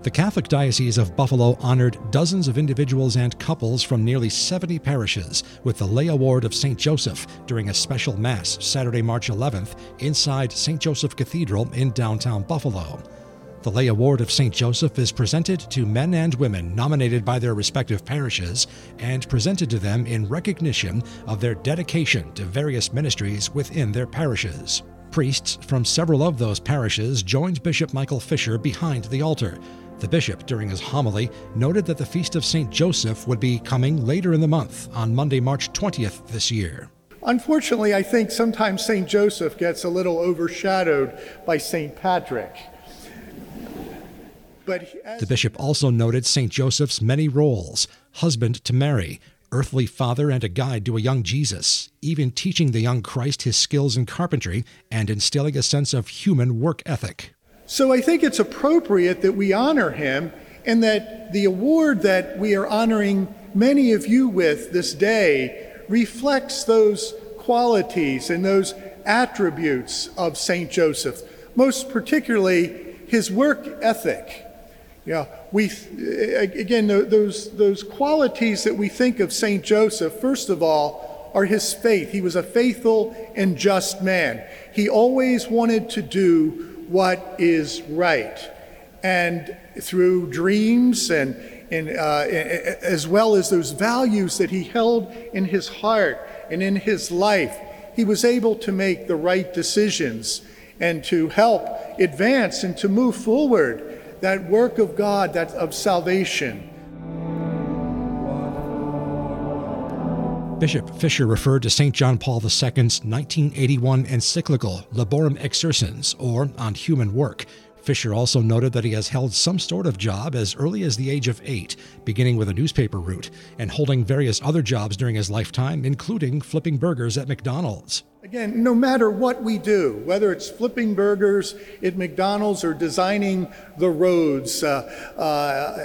The Catholic Diocese of Buffalo honored dozens of individuals and couples from nearly 70 parishes with the Lay Award of St. Joseph during a special Mass Saturday, March 11th inside St. Joseph Cathedral in downtown Buffalo. The Lay Award of St. Joseph is presented to men and women nominated by their respective parishes and presented to them in recognition of their dedication to various ministries within their parishes. Priests from several of those parishes joined Bishop Michael Fisher behind the altar the bishop, during his homily, noted that the Feast of St. Joseph would be coming later in the month, on Monday, March 20th this year. Unfortunately, I think sometimes St. Joseph gets a little overshadowed by St. Patrick. But the bishop also noted St. Joseph's many roles husband to Mary, earthly father, and a guide to a young Jesus, even teaching the young Christ his skills in carpentry and instilling a sense of human work ethic. So I think it's appropriate that we honor him and that the award that we are honoring many of you with this day reflects those qualities and those attributes of St. Joseph, most particularly his work ethic. Yeah, we uh, again those those qualities that we think of Saint Joseph. First of all, are his faith. He was a faithful and just man. He always wanted to do what is right. And through dreams and, and uh, as well as those values that he held in his heart and in his life, he was able to make the right decisions and to help advance and to move forward that work of God, that of salvation. Bishop Fisher referred to St. John Paul II's 1981 encyclical Laborem Exercens, or On Human Work. Fisher also noted that he has held some sort of job as early as the age of eight, beginning with a newspaper route, and holding various other jobs during his lifetime, including flipping burgers at McDonald's. Again, no matter what we do, whether it's flipping burgers at McDonald's or designing the roads uh, uh,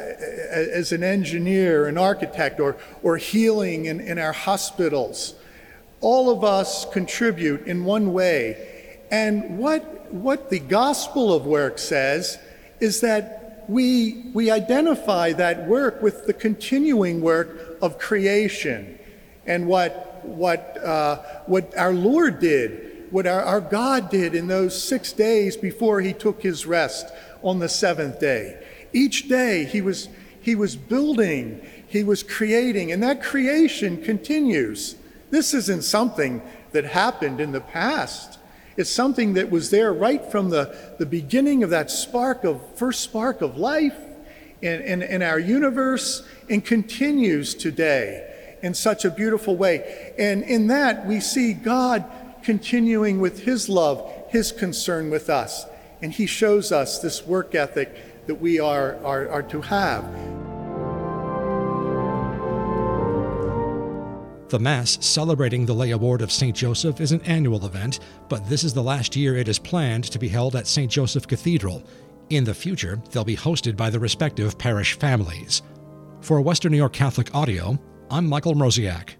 as an engineer, an architect, or, or healing in, in our hospitals, all of us contribute in one way. And what, what the gospel of work says is that we, we identify that work with the continuing work of creation and what what, uh, what our Lord did, what our, our God did in those six days before he took his rest on the seventh day. Each day he was, he was building, he was creating, and that creation continues. This isn't something that happened in the past. It's something that was there right from the, the beginning of that spark of first spark of life in, in, in our universe and continues today in such a beautiful way. And in that, we see God continuing with His love, His concern with us. And He shows us this work ethic that we are, are, are to have. The Mass celebrating the Lay Award of St. Joseph is an annual event, but this is the last year it is planned to be held at St. Joseph Cathedral. In the future, they'll be hosted by the respective parish families. For Western New York Catholic Audio, I'm Michael Mroziak.